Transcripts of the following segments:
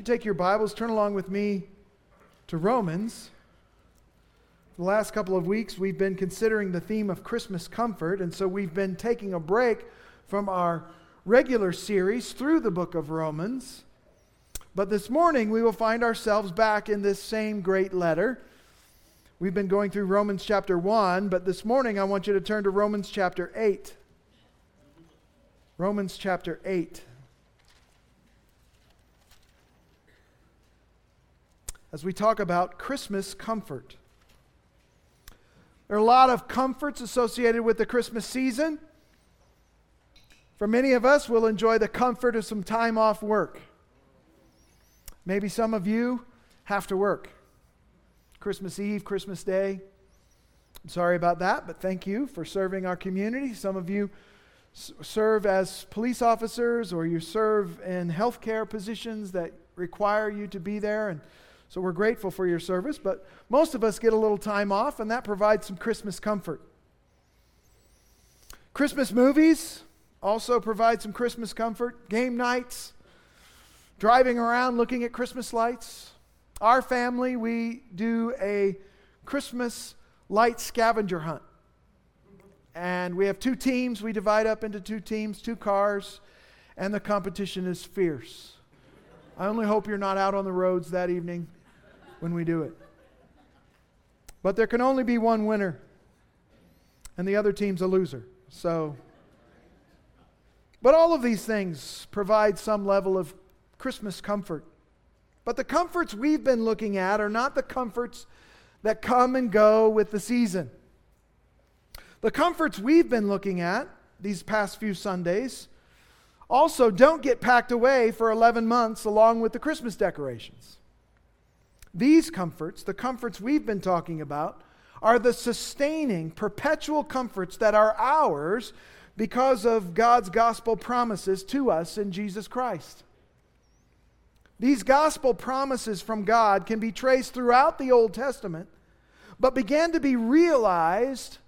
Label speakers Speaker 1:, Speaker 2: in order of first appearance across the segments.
Speaker 1: you take your Bibles, turn along with me to Romans. The last couple of weeks, we've been considering the theme of Christmas comfort, and so we've been taking a break from our regular series through the book of Romans. But this morning, we will find ourselves back in this same great letter. We've been going through Romans chapter 1, but this morning I want you to turn to Romans chapter 8. Romans chapter 8. As we talk about Christmas comfort. There are a lot of comforts associated with the Christmas season. For many of us, we'll enjoy the comfort of some time off work. Maybe some of you have to work. Christmas Eve, Christmas Day. I'm sorry about that, but thank you for serving our community. Some of you serve as police officers or you serve in healthcare positions that require you to be there. And so we're grateful for your service, but most of us get a little time off, and that provides some Christmas comfort. Christmas movies also provide some Christmas comfort. Game nights, driving around looking at Christmas lights. Our family, we do a Christmas light scavenger hunt. And we have two teams. We divide up into two teams, two cars, and the competition is fierce. I only hope you're not out on the roads that evening when we do it. But there can only be one winner, and the other team's a loser. So, but all of these things provide some level of Christmas comfort. But the comforts we've been looking at are not the comforts that come and go with the season. The comforts we've been looking at these past few Sundays also don't get packed away for 11 months along with the Christmas decorations. These comforts, the comforts we've been talking about, are the sustaining, perpetual comforts that are ours because of God's gospel promises to us in Jesus Christ. These gospel promises from God can be traced throughout the Old Testament, but began to be realized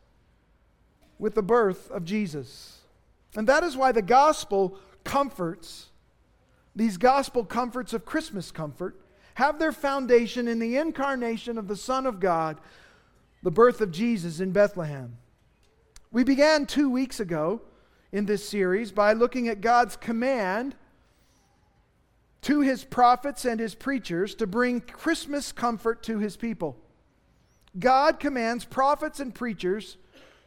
Speaker 1: with the birth of Jesus. And that is why the gospel comforts, these gospel comforts of Christmas comfort, have their foundation in the incarnation of the Son of God, the birth of Jesus in Bethlehem. We began two weeks ago in this series by looking at God's command to his prophets and his preachers to bring Christmas comfort to his people. God commands prophets and preachers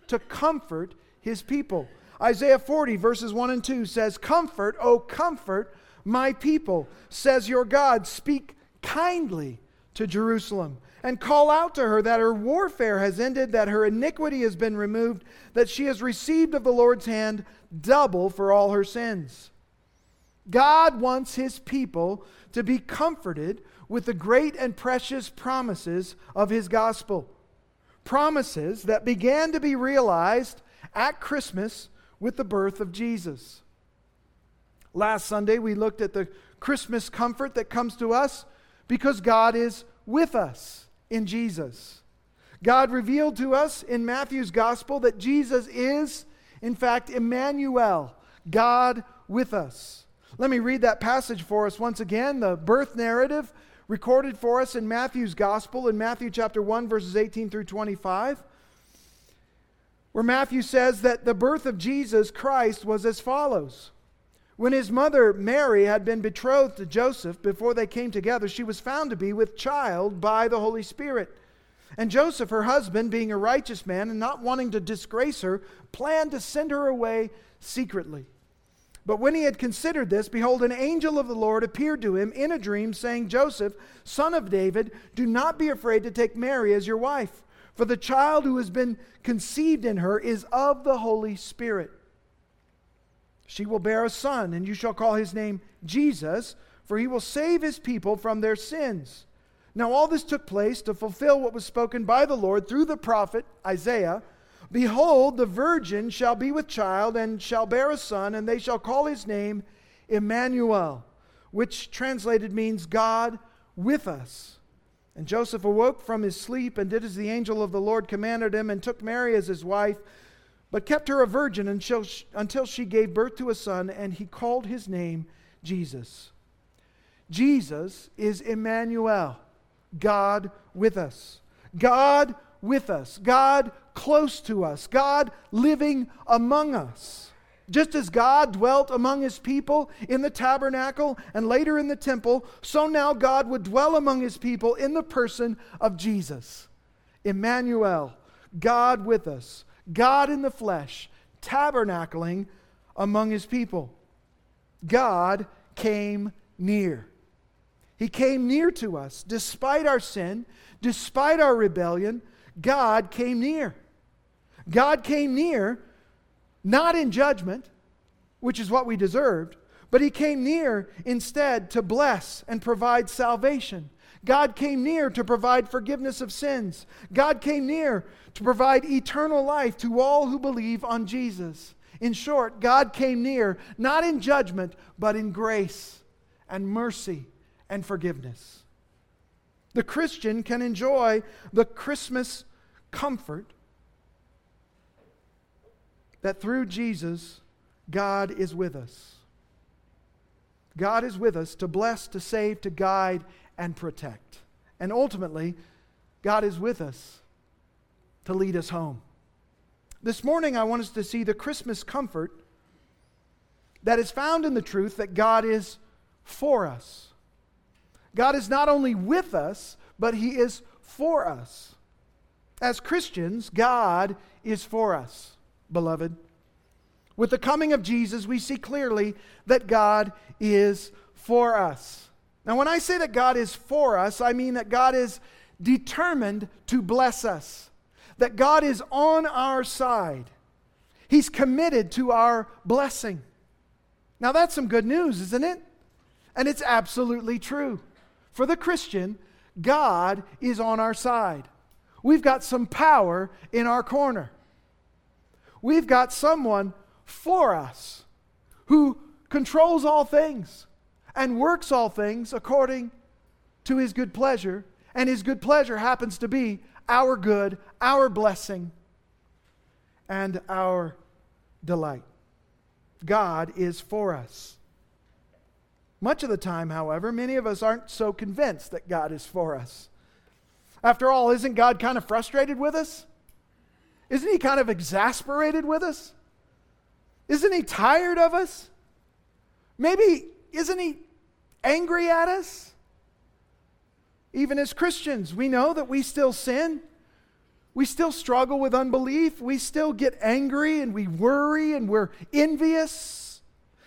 Speaker 1: to comfort his people. Isaiah 40, verses 1 and 2 says, Comfort, O comfort my people, says your God. Speak kindly to Jerusalem and call out to her that her warfare has ended, that her iniquity has been removed, that she has received of the Lord's hand double for all her sins. God wants his people to be comforted with the great and precious promises of his gospel. Promises that began to be realized at Christmas with the birth of Jesus. Last Sunday, we looked at the Christmas comfort that comes to us because God is with us in Jesus. God revealed to us in Matthew's gospel that Jesus is, in fact, Emmanuel, God with us. Let me read that passage for us once again. The birth narrative recorded for us in Matthew's gospel in Matthew chapter 1, verses 18 through 25, where Matthew says that the birth of Jesus Christ was as follows. When his mother Mary had been betrothed to Joseph before they came together, she was found to be with child by the Holy Spirit. And Joseph, her husband, being a righteous man and not wanting to disgrace her, planned to send her away secretly. But when he had considered this, behold, an angel of the Lord appeared to him in a dream, saying, Joseph, son of David, do not be afraid to take Mary as your wife, for the child who has been conceived in her is of the Holy Spirit. She will bear a son, and you shall call his name Jesus, for he will save his people from their sins. Now, all this took place to fulfill what was spoken by the Lord through the prophet Isaiah. Behold, the virgin shall be with child and shall bear a son, and they shall call his name Emmanuel, which translated means God with us. And Joseph awoke from his sleep and did as the angel of the Lord commanded him, and took Mary as his wife but kept her a virgin until she, until she gave birth to a son, and he called his name Jesus. Jesus is Emmanuel, God with us. God with us. God close to us. God living among us. Just as God dwelt among his people in the tabernacle and later in the temple, so now God would dwell among his people in the person of Jesus. Emmanuel, God with us, God in the flesh, tabernacling among his people. God came near. He came near to us. Despite our sin, despite our rebellion, God came near. God came near, not in judgment, which is what we deserved, but He came near instead to bless and provide salvation. God came near to provide forgiveness of sins. God came near to provide eternal life to all who believe on Jesus. In short, God came near, not in judgment, but in grace and mercy and forgiveness. The Christian can enjoy the Christmas comfort that through Jesus, God is with us. God is with us to bless, to save, to guide, and protect. And ultimately, God is with us to lead us home. This morning, I want us to see the Christmas comfort that is found in the truth that God is for us. God is not only with us, but He is for us. As Christians, God is for us, beloved. With the coming of Jesus, we see clearly that God is for us. Now, when I say that God is for us, I mean that God is determined to bless us, that God is on our side. He's committed to our blessing. Now, that's some good news, isn't it? And it's absolutely true. For the Christian, God is on our side. We've got some power in our corner. We've got someone for us who controls all things and works all things according to his good pleasure. And his good pleasure happens to be our good, our blessing, and our delight. God is for us. Much of the time, however, many of us aren't so convinced that God is for us. After all, isn't God kind of frustrated with us? Isn't he kind of exasperated with us? Isn't he tired of us? Maybe isn't he angry at us? Even as Christians, we know that we still sin. We still struggle with unbelief. We still get angry and we worry and we're envious.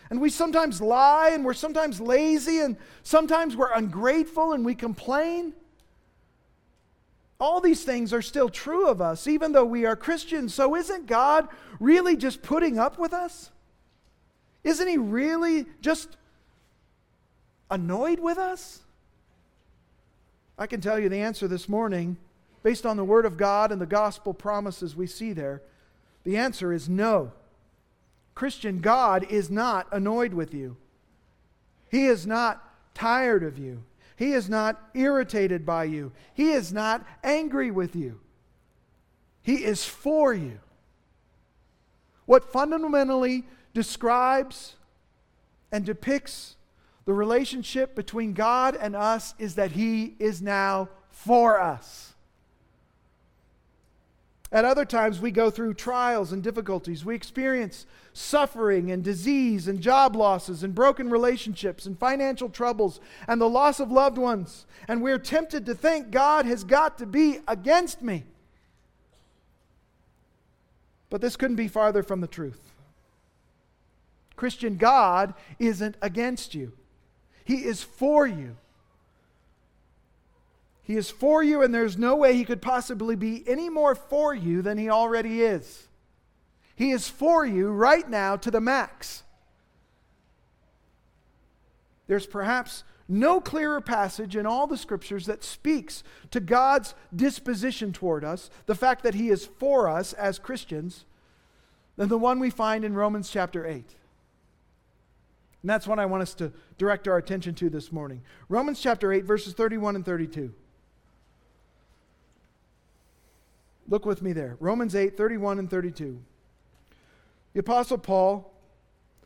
Speaker 1: And we sometimes lie and we're sometimes lazy and sometimes we're ungrateful and we complain. All these things are still true of us, even though we are Christians. So, isn't God really just putting up with us? Isn't He really just annoyed with us? I can tell you the answer this morning, based on the Word of God and the gospel promises we see there. The answer is no. Christian, God is not annoyed with you, He is not tired of you. He is not irritated by you. He is not angry with you. He is for you. What fundamentally describes and depicts the relationship between God and us is that He is now for us. At other times, we go through trials and difficulties. We experience suffering and disease and job losses and broken relationships and financial troubles and the loss of loved ones. And we're tempted to think God has got to be against me. But this couldn't be farther from the truth. Christian, God isn't against you, He is for you. He is for you, and there's no way he could possibly be any more for you than he already is. He is for you right now to the max. There's perhaps no clearer passage in all the scriptures that speaks to God's disposition toward us, the fact that he is for us as Christians, than the one we find in Romans chapter 8. And that's what I want us to direct our attention to this morning. Romans chapter 8, verses 31 and 32. Look with me there. Romans 8, 31 and 32. The Apostle Paul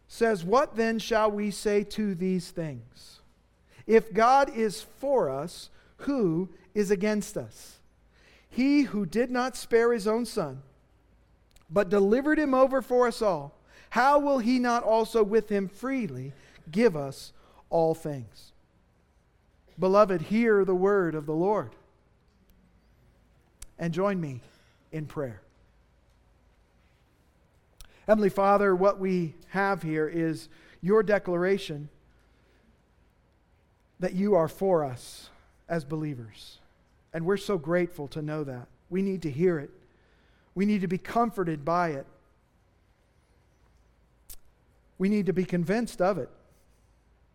Speaker 1: says, What then shall we say to these things? If God is for us, who is against us? He who did not spare his own son, but delivered him over for us all, how will he not also with him freely give us all things? Beloved, hear the word of the Lord. And join me in prayer. Heavenly Father, what we have here is your declaration that you are for us as believers. And we're so grateful to know that. We need to hear it, we need to be comforted by it, we need to be convinced of it.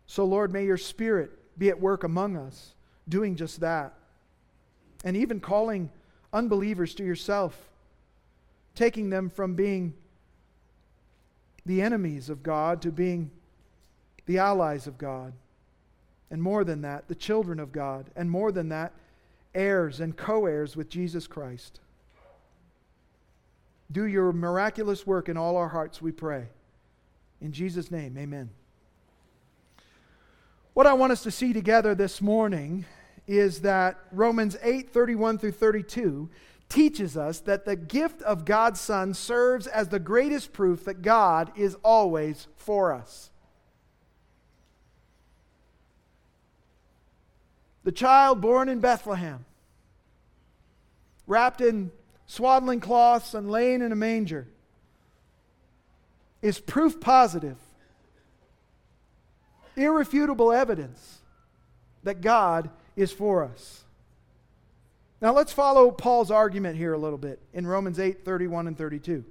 Speaker 1: So, Lord, may your Spirit be at work among us, doing just that. And even calling unbelievers to yourself, taking them from being the enemies of God to being the allies of God. And more than that, the children of God. And more than that, heirs and co heirs with Jesus Christ. Do your miraculous work in all our hearts, we pray. In Jesus' name, amen. What I want us to see together this morning is that Romans 8 31 through 32 teaches us that the gift of God's Son serves as the greatest proof that God is always for us. The child born in Bethlehem, wrapped in swaddling cloths and laying in a manger, is proof positive, irrefutable evidence that God is for us. Now let's follow Paul's argument here a little bit in Romans 8 31 and 32.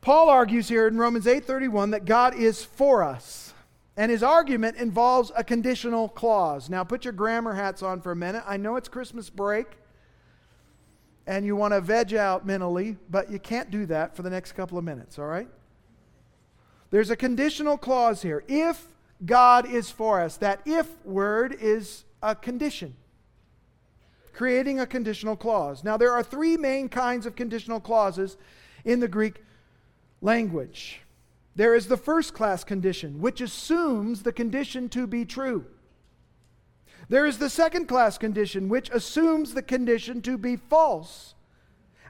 Speaker 1: Paul argues here in Romans 8:31 that God is for us. And his argument involves a conditional clause. Now, put your grammar hats on for a minute. I know it's Christmas break and you want to veg out mentally, but you can't do that for the next couple of minutes, all right? There's a conditional clause here. If God is for us, that if word is a condition, creating a conditional clause. Now, there are three main kinds of conditional clauses in the Greek language. There is the first class condition, which assumes the condition to be true. There is the second class condition, which assumes the condition to be false.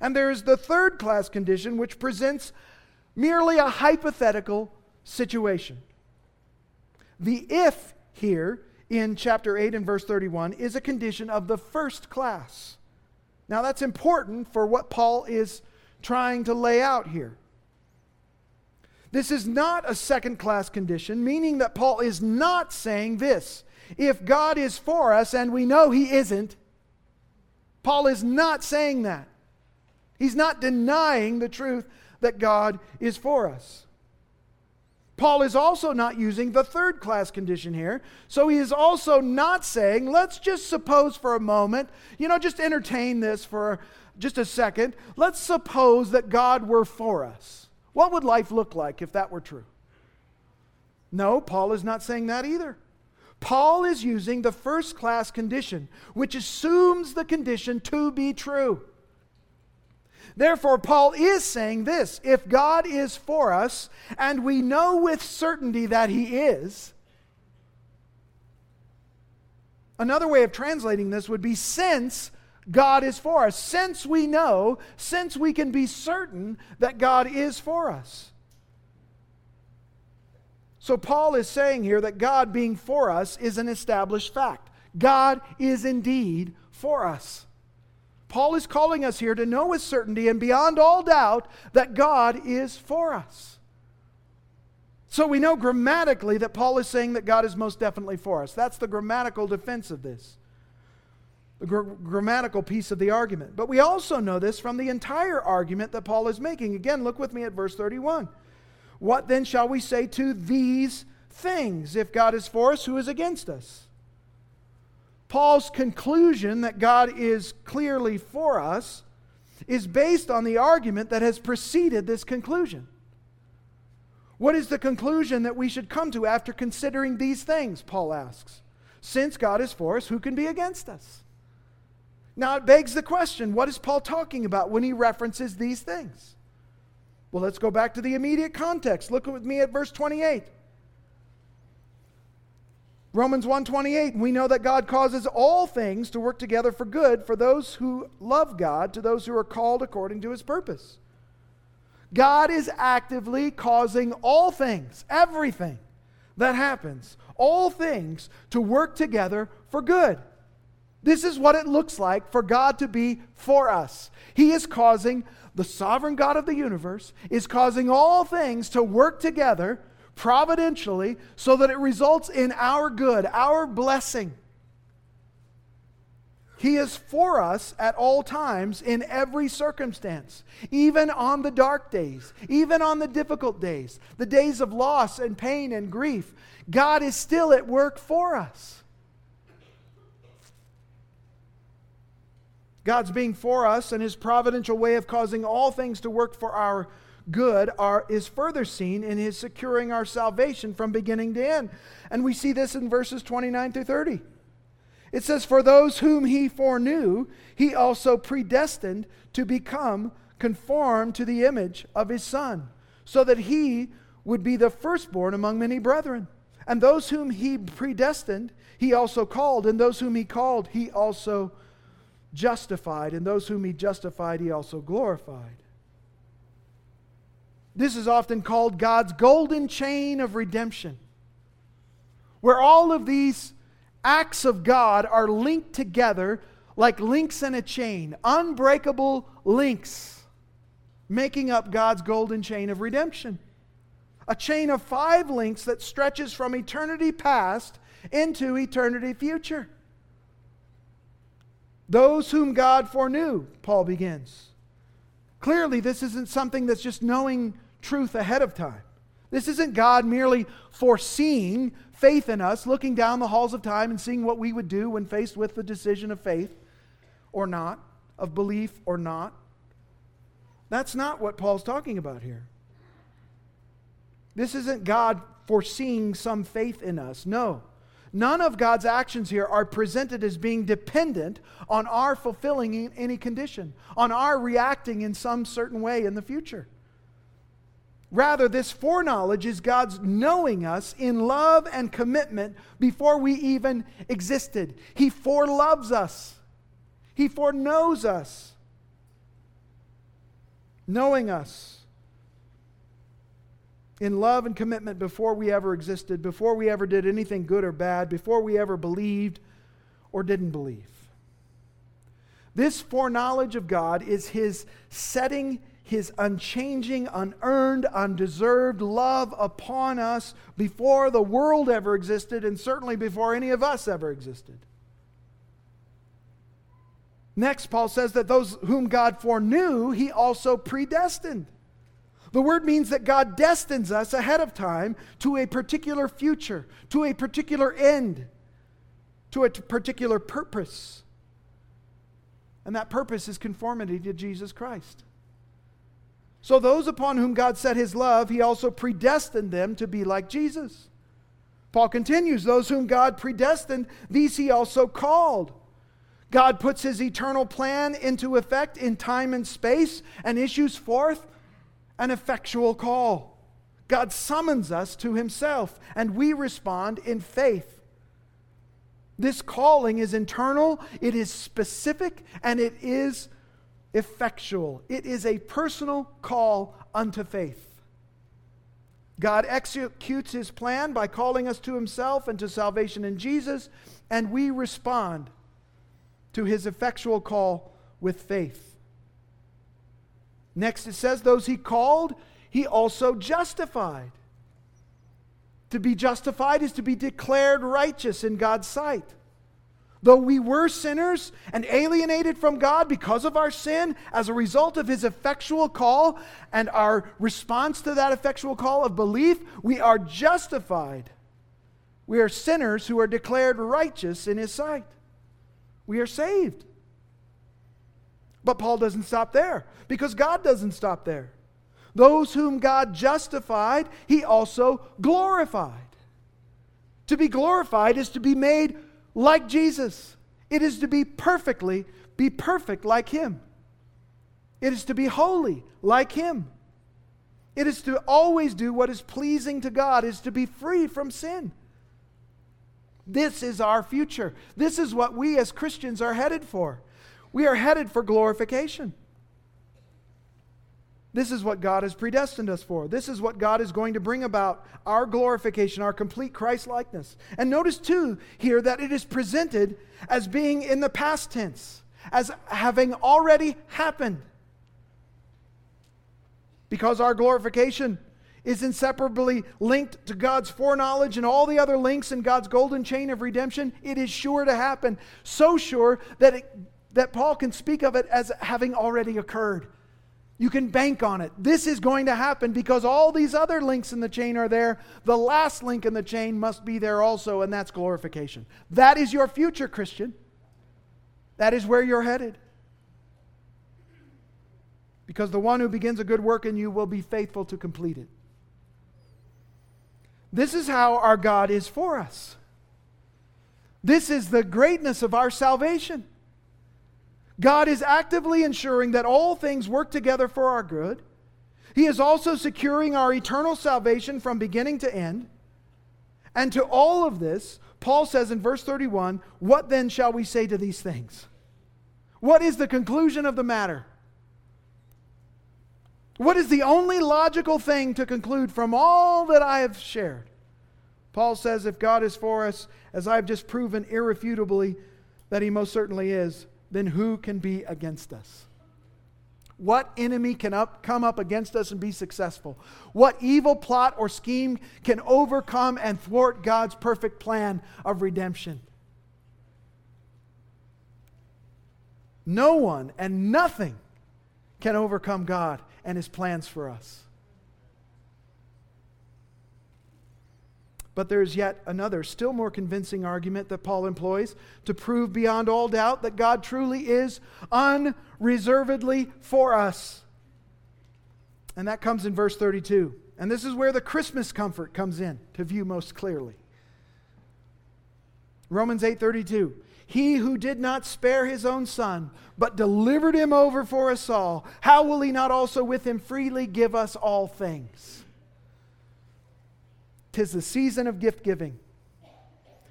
Speaker 1: And there is the third class condition, which presents merely a hypothetical situation. The if here in chapter 8 and verse 31 is a condition of the first class. Now, that's important for what Paul is trying to lay out here. This is not a second class condition, meaning that Paul is not saying this. If God is for us and we know he isn't, Paul is not saying that. He's not denying the truth that God is for us. Paul is also not using the third class condition here. So he is also not saying, let's just suppose for a moment, you know, just entertain this for just a second. Let's suppose that God were for us. What would life look like if that were true? No, Paul is not saying that either. Paul is using the first class condition, which assumes the condition to be true. Therefore, Paul is saying this if God is for us, and we know with certainty that he is, another way of translating this would be since God is for us. Since we know, since we can be certain that God is for us. So, Paul is saying here that God being for us is an established fact. God is indeed for us. Paul is calling us here to know with certainty and beyond all doubt that God is for us. So we know grammatically that Paul is saying that God is most definitely for us. That's the grammatical defense of this the gr- grammatical piece of the argument. But we also know this from the entire argument that Paul is making. Again, look with me at verse 31. What then shall we say to these things? If God is for us, who is against us? Paul's conclusion that God is clearly for us is based on the argument that has preceded this conclusion. What is the conclusion that we should come to after considering these things? Paul asks. Since God is for us, who can be against us? Now, it begs the question what is Paul talking about when he references these things? Well, let's go back to the immediate context. Look with me at verse 28. Romans 1:28 we know that God causes all things to work together for good for those who love God to those who are called according to his purpose. God is actively causing all things, everything that happens, all things to work together for good. This is what it looks like for God to be for us. He is causing, the sovereign God of the universe is causing all things to work together providentially so that it results in our good, our blessing. He is for us at all times in every circumstance, even on the dark days, even on the difficult days, the days of loss and pain and grief. God is still at work for us. God's being for us and his providential way of causing all things to work for our good are, is further seen in his securing our salvation from beginning to end. And we see this in verses 29 through 30. It says, For those whom he foreknew, he also predestined to become conformed to the image of his Son, so that he would be the firstborn among many brethren. And those whom he predestined, he also called. And those whom he called, he also justified. And those whom he justified, he also glorified. This is often called God's golden chain of redemption, where all of these acts of God are linked together like links in a chain, unbreakable links, making up God's golden chain of redemption. A chain of five links that stretches from eternity past into eternity future. Those whom God foreknew, Paul begins. Clearly, this isn't something that's just knowing truth ahead of time. This isn't God merely foreseeing faith in us, looking down the halls of time and seeing what we would do when faced with the decision of faith or not, of belief or not. That's not what Paul's talking about here. This isn't God foreseeing some faith in us. No. None of God's actions here are presented as being dependent on our fulfilling any condition, on our reacting in some certain way in the future. Rather, this foreknowledge is God's knowing us in love and commitment before we even existed. He foreloves us, He foreknows us, knowing us in love and commitment before we ever existed, before we ever did anything good or bad, before we ever believed or didn't believe. This foreknowledge of God is His setting his unchanging, unearned, undeserved love upon us before the world ever existed, and certainly before any of us ever existed. Next, Paul says that those whom God foreknew, he also predestined. The word means that God destines us ahead of time to a particular future, to a particular end, to a particular purpose. And that purpose is conformity to Jesus Christ. So, those upon whom God set his love, he also predestined them to be like Jesus. Paul continues those whom God predestined, these he also called. God puts his eternal plan into effect in time and space and issues forth an effectual call. God summons us to himself, and we respond in faith. This calling is internal, it is specific, and it is effectual. It is a personal call unto faith. God executes his plan by calling us to himself and to salvation in Jesus, and we respond to his effectual call with faith. Next, it says, Those he called, he also justified. To be justified is to be declared righteous in God's sight. Though we were sinners and alienated from God because of our sin, as a result of his effectual call and our response to that effectual call of belief, we are justified. We are sinners who are declared righteous in his sight. We are saved. But Paul doesn't stop there because God doesn't stop there. Those whom God justified, he also glorified. To be glorified is to be made like Jesus. It is to be perfectly, be perfect like Him. It is to be holy like Him. It is to always do what is pleasing to God, is to be free from sin. This is our future. This is what we as Christians are headed for. We are headed for glorification. This is what God has predestined us for. This is what God is going to bring about our glorification, our complete Christ likeness. And notice too here that it is presented as being in the past tense, as having already happened. Because our glorification is inseparably linked to God's foreknowledge and all the other links in God's golden chain of redemption, it is sure to happen. So sure that, it, that Paul can speak of it as having already occurred. You can bank on it. This is going to happen because all these other links in the chain are there. The last link in the chain must be there also, and that's glorification. That is your future, Christian. That is where you're headed. Because the one who begins a good work in you will be faithful to complete it. This is how our God is for us. This is the greatness of our salvation. God is actively ensuring that all things work together for our good. He is also securing our eternal salvation from beginning to end. And to all of this, Paul says in verse 31 What then shall we say to these things? What is the conclusion of the matter? What is the only logical thing to conclude from all that I have shared? Paul says, If God is for us, as I've just proven irrefutably that he most certainly is, then who can be against us? What enemy can up, come up against us and be successful? What evil plot or scheme can overcome and thwart God's perfect plan of redemption? No one and nothing can overcome God and his plans for us. But there's yet another, still more convincing argument that Paul employs to prove beyond all doubt that God truly is unreservedly for us. And that comes in verse 32. And this is where the Christmas comfort comes in to view most clearly. Romans 8:32 He who did not spare his own son but delivered him over for us all how will he not also with him freely give us all things Tis the season of gift giving.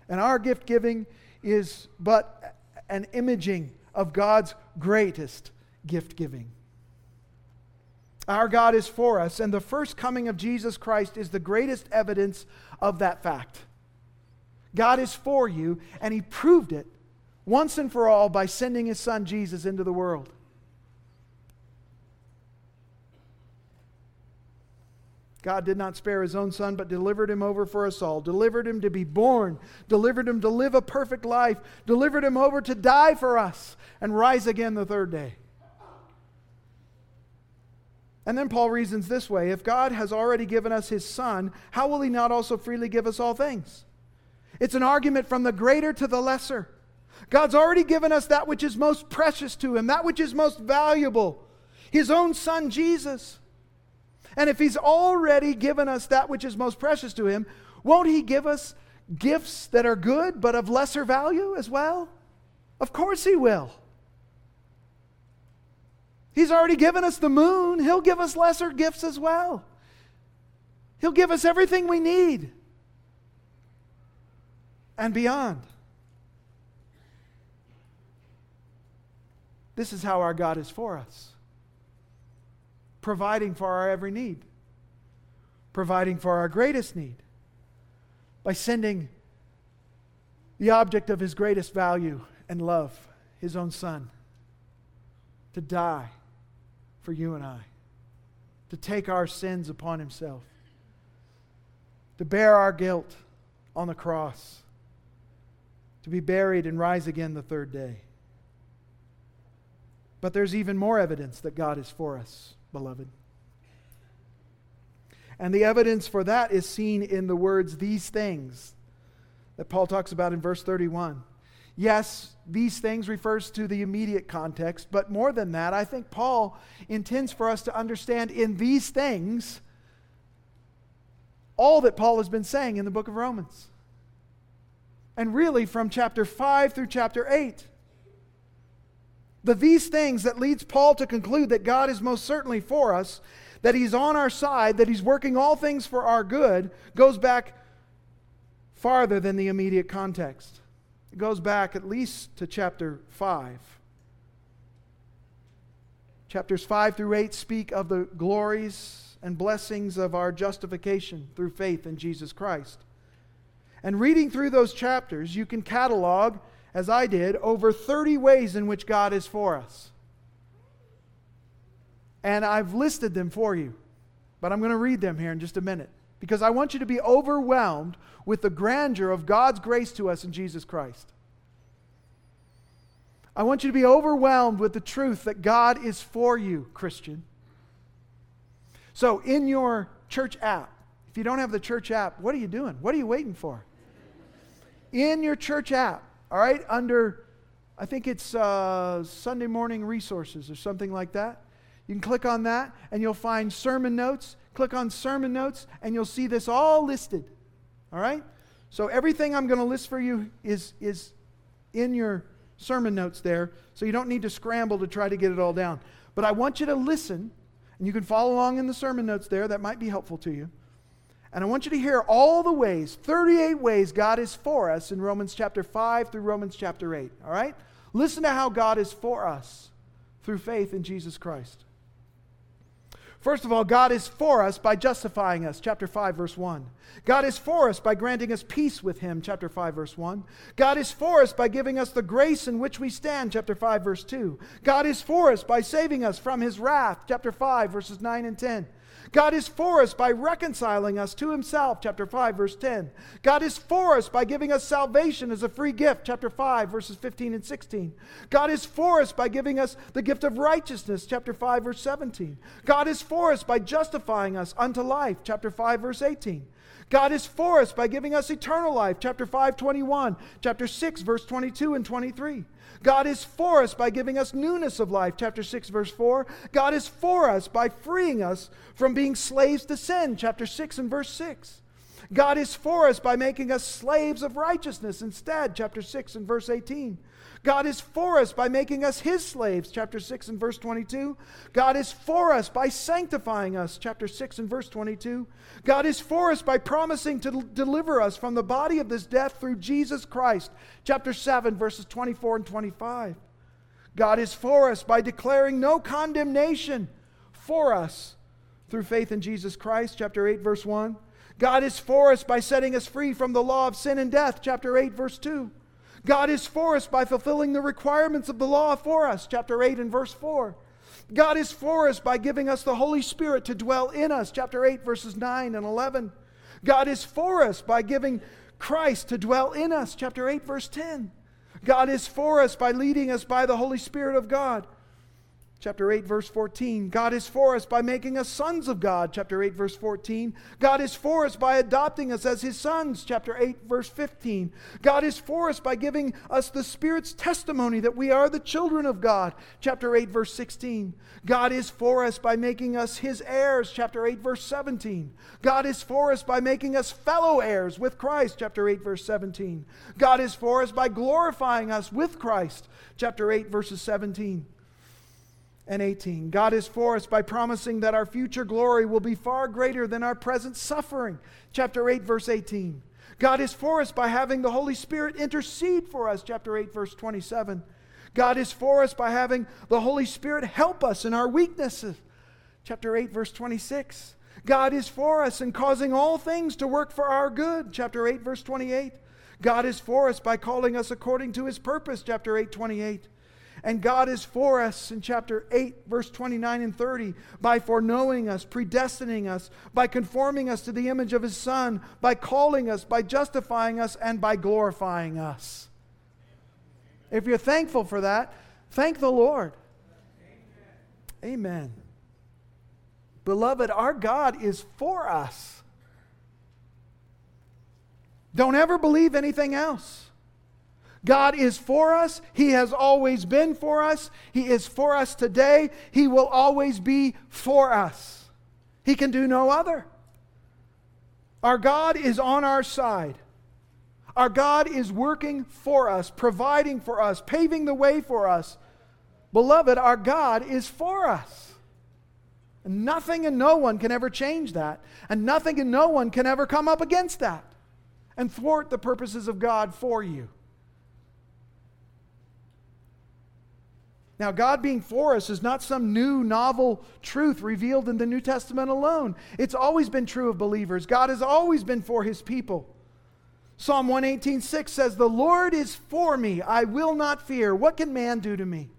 Speaker 1: And our gift giving is but an imaging of God's greatest gift giving. Our God is for us, and the first coming of Jesus Christ is the greatest evidence of that fact. God is for you, and He proved it once and for all by sending His Son Jesus into the world. God did not spare his own son, but delivered him over for us all, delivered him to be born, delivered him to live a perfect life, delivered him over to die for us and rise again the third day. And then Paul reasons this way if God has already given us his son, how will he not also freely give us all things? It's an argument from the greater to the lesser. God's already given us that which is most precious to him, that which is most valuable, his own son Jesus. And if He's already given us that which is most precious to Him, won't He give us gifts that are good but of lesser value as well? Of course He will. He's already given us the moon, He'll give us lesser gifts as well. He'll give us everything we need and beyond. This is how our God is for us providing for our every need, providing for our greatest need by sending the object of his greatest value and love, his own son, to die for you and I, to take our sins upon himself, to bear our guilt on the cross, to be buried and rise again the third day. But there's even more evidence that God is for us beloved. And the evidence for that is seen in the words, these things, that Paul talks about in verse 31. Yes, these things refers to the immediate context, but more than that, I think Paul intends for us to understand in these things all that Paul has been saying in the book of Romans. And really from chapter 5 through chapter 8 the these things that leads Paul to conclude that God is most certainly for us, that he's on our side, that he's working all things for our good, goes back farther than the immediate context. It goes back at least to chapter 5. Chapters 5 through 8 speak of the glories and blessings of our justification through faith in Jesus Christ. And reading through those chapters, you can catalog, as I did, over 30 ways in which God is for us. And I've listed them for you, but I'm going to read them here in just a minute because I want you to be overwhelmed with the grandeur of God's grace to us in Jesus Christ. I want you to be overwhelmed with the truth that God is for you, Christian. So, in your church app, if you don't have the church app, what are you doing? What are you waiting for? In your church app, all right, under, I think it's uh, Sunday morning resources or something like that. You can click on that and you'll find sermon notes. Click on sermon notes and you'll see this all listed. All right? So everything I'm going to list for you is, is in your sermon notes there, so you don't need to scramble to try to get it all down. But I want you to listen, and you can follow along in the sermon notes there. That might be helpful to you. And I want you to hear all the ways, 38 ways God is for us in Romans chapter 5 through Romans chapter 8. All right? Listen to how God is for us through faith in Jesus Christ. First of all, God is for us by justifying us, chapter 5, verse 1. God is for us by granting us peace with Him, chapter 5, verse 1. God is for us by giving us the grace in which we stand, chapter 5, verse 2. God is for us by saving us from His wrath, chapter 5, verses 9 and 10. God is for us by reconciling us to himself, chapter 5, verse 10. God is for us by giving us salvation as a free gift, chapter 5, verses 15 and 16. God is for us by giving us the gift of righteousness, chapter 5, verse 17. God is for us by justifying us unto life, chapter 5, verse 18. God is for us by giving us eternal life, chapter 5, 21, chapter 6, verse 22 and 23. God is for us by giving us newness of life, chapter 6, verse 4. God is for us by freeing us from being slaves to sin, chapter 6 and verse 6. God is for us by making us slaves of righteousness instead, chapter 6 and verse 18. God is for us by making us his slaves, chapter 6 and verse 22. God is for us by sanctifying us, chapter 6 and verse 22. God is for us by promising to deliver us from the body of this death through Jesus Christ, chapter 7, verses 24 and 25. God is for us by declaring no condemnation for us through faith in Jesus Christ, chapter 8, verse 1. God is for us by setting us free from the law of sin and death, chapter 8, verse 2. God is for us by fulfilling the requirements of the law for us, chapter 8 and verse 4. God is for us by giving us the Holy Spirit to dwell in us, chapter 8, verses 9 and 11. God is for us by giving Christ to dwell in us, chapter 8, verse 10. God is for us by leading us by the Holy Spirit of God, Chapter 8, verse 14. God is for us by making us sons of God. Chapter 8, verse 14. God is for us by adopting us as his sons. Chapter 8, verse 15. God is for us by giving us the Spirit's testimony that we are the children of God. Chapter 8, verse 16. God is for us by making us his heirs. Chapter 8, verse 17. God is for us by making us fellow heirs with Christ. Chapter 8, verse 17. God is for us by glorifying us with Christ. Chapter 8, verses 17 and 18. God is for us by promising that our future glory will be far greater than our present suffering. Chapter 8, verse 18. God is for us by having the Holy Spirit intercede for us. Chapter 8, verse 27. God is for us by having the Holy Spirit help us in our weaknesses. Chapter 8, verse 26. God is for us in causing all things to work for our good. Chapter 8, verse 28. God is for us by calling us according to his purpose. Chapter 8, 28. And God is for us in chapter 8, verse 29 and 30, by foreknowing us, predestining us, by conforming us to the image of His Son, by calling us, by justifying us, and by glorifying us. If you're thankful for that, thank the Lord. Amen. Amen. Beloved, our God is for us. Don't ever believe anything else. God is for us. He has always been for us. He is for us today. He will always be for us. He can do no other. Our God is on our side. Our God is working for us, providing for us, paving the way for us. Beloved, our God is for us. And Nothing and no one can ever change that, and nothing and no one can ever come up against that. and thwart the purposes of God for you. Now, God being for us is not some new, novel truth revealed in the New Testament alone. It's always been true of believers. God has always been for his people. Psalm 118:6 says, "The Lord is for me; I will not fear. What can man do to me?"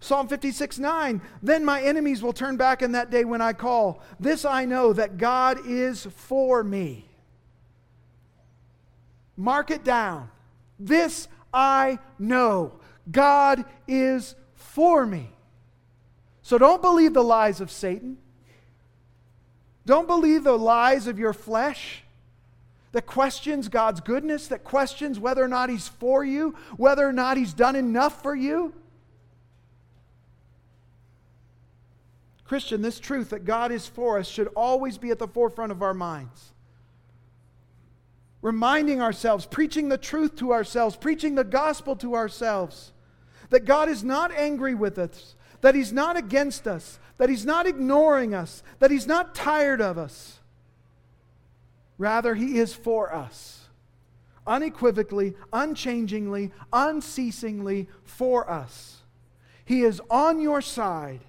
Speaker 1: Psalm 56 9, then my enemies will turn back in that day when I call. This I know that God is for me. Mark it down. This I know. God is for me. So don't believe the lies of Satan. Don't believe the lies of your flesh that questions God's goodness, that questions whether or not He's for you, whether or not He's done enough for you. Christian, this truth that God is for us should always be at the forefront of our minds. Reminding ourselves, preaching the truth to ourselves, preaching the gospel to ourselves, that God is not angry with us, that He's not against us, that He's not ignoring us, that He's not tired of us. Rather, He is for us, unequivocally, unchangingly, unceasingly for us. He is on your side.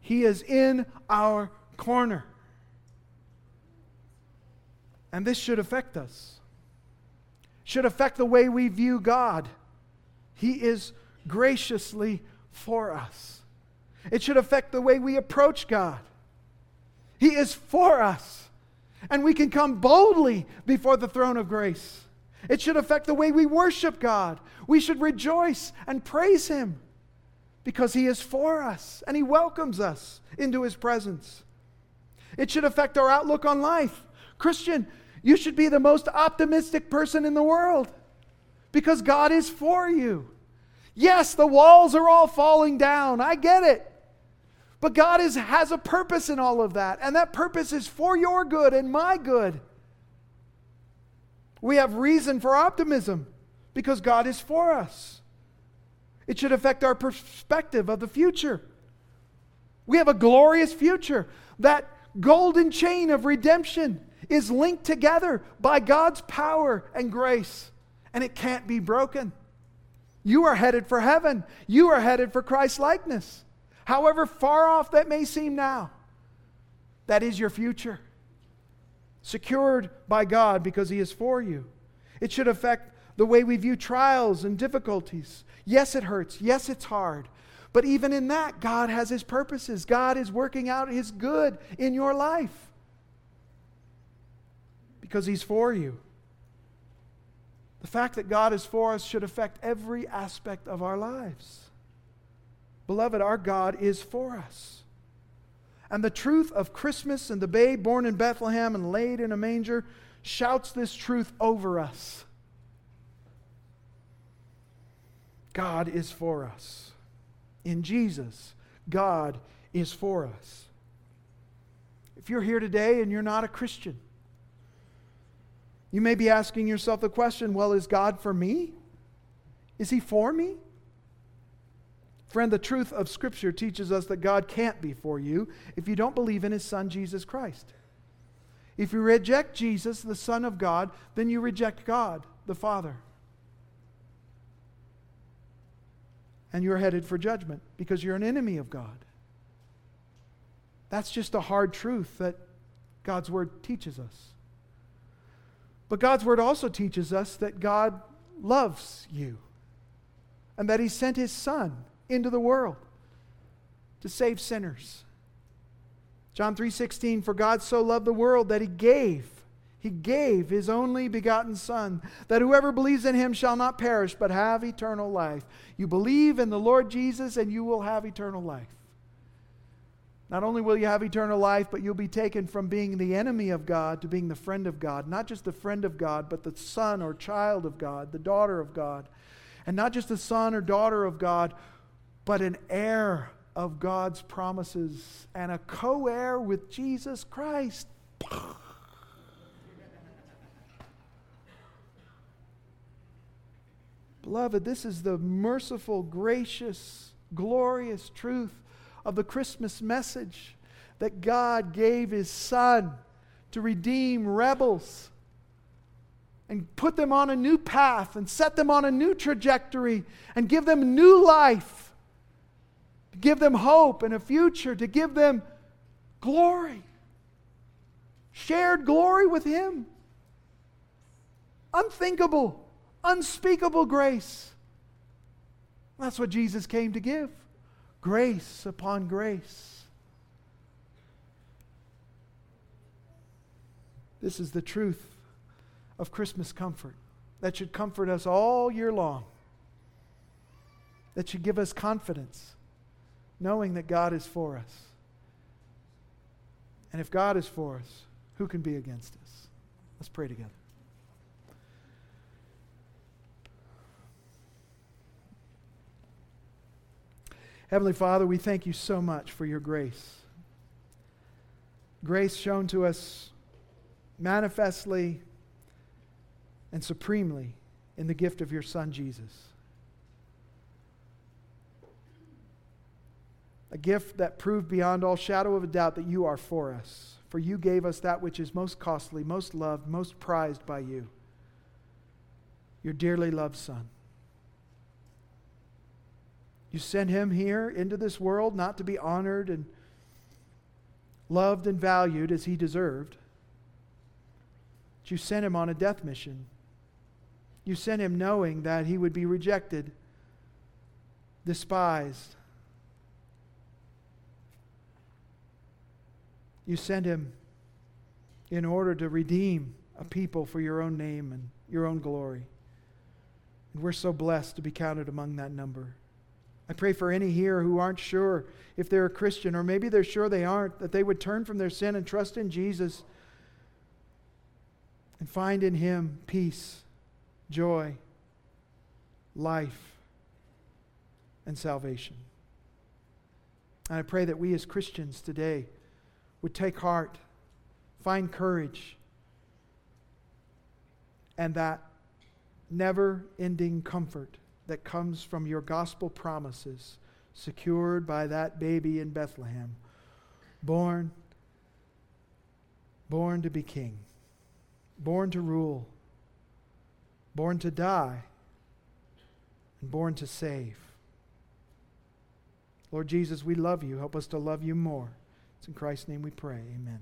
Speaker 1: He is in our corner. And this should affect us. Should affect the way we view God. He is graciously for us. It should affect the way we approach God. He is for us. And we can come boldly before the throne of grace. It should affect the way we worship God. We should rejoice and praise Him because He is for us and He welcomes us into His presence. It should affect our outlook on life. Christian, you should be the most optimistic person in the world because God is for you. Yes, the walls are all falling down. I get it. But God is, has a purpose in all of that, and that purpose is for your good and my good. We have reason for optimism because God is for us. It should affect our perspective of the future. We have a glorious future. That golden chain of redemption is linked together by God's power and grace, and it can't be broken. You are headed for heaven. You are headed for Christ's likeness. However far off that may seem now, that is your future. Secured by God because He is for you. It should affect the way we view trials and difficulties. Yes, it hurts. Yes, it's hard. But even in that, God has His purposes. God is working out His good in your life because He's for you. The fact that God is for us should affect every aspect of our lives. Beloved, our God is for us. And the truth of Christmas and the babe born in Bethlehem and laid in a manger shouts this truth over us. God is for us. In Jesus, God is for us. If you're here today and you're not a Christian, you may be asking yourself the question well, is God for me? Is He for me? Friend, the truth of Scripture teaches us that God can't be for you if you don't believe in His Son, Jesus Christ. If you reject Jesus, the Son of God, then you reject God, the Father. and you're headed for judgment because you're an enemy of God. That's just a hard truth that God's Word teaches us. But God's Word also teaches us that God loves you and that He sent His Son into the world to save sinners. John 3:16 For God so loved the world that he gave he gave his only begotten Son, that whoever believes in him shall not perish, but have eternal life. You believe in the Lord Jesus, and you will have eternal life. Not only will you have eternal life, but you'll be taken from being the enemy of God to being the friend of God. Not just the friend of God, but the son or child of God, the daughter of God. And not just the son or daughter of God, but an heir of God's promises and a co heir with Jesus Christ. Beloved, this is the merciful, gracious, glorious truth of the Christmas message that God gave His Son to redeem rebels and put them on a new path and set them on a new trajectory and give them new life, to give them hope and a future, to give them glory, shared glory with Him. Unthinkable, unspeakable grace. That's what Jesus came to give grace upon grace. This is the truth of Christmas comfort that should comfort us all year long, that should give us confidence, knowing that God is for us. And if God is for us, who can be against us? Let's pray together. Heavenly Father, we thank you so much for your grace. Grace shown to us manifestly and supremely in the gift of your Son, Jesus. A gift that proved beyond all shadow of a doubt that you are for us. For you gave us that which is most costly, most loved, most prized by you your dearly loved Son. You sent him here into this world not to be honored and loved and valued as he deserved. But you sent him on a death mission. You sent him knowing that he would be rejected, despised. You sent him in order to redeem a people for your own name and your own glory. And we're so blessed to be counted among that number. I pray for any here who aren't sure if they're a Christian, or maybe they're sure they aren't, that they would turn from their sin and trust in Jesus and find in Him peace, joy, life, and salvation. And I pray that we as Christians today would take heart, find courage, and that never ending comfort that comes from your gospel promises, secured by that baby in Bethlehem, born, born to be king, born to rule, born to die, and born to save. Lord Jesus, we love you. Help us to love you more. It's in Christ's name we pray. Amen.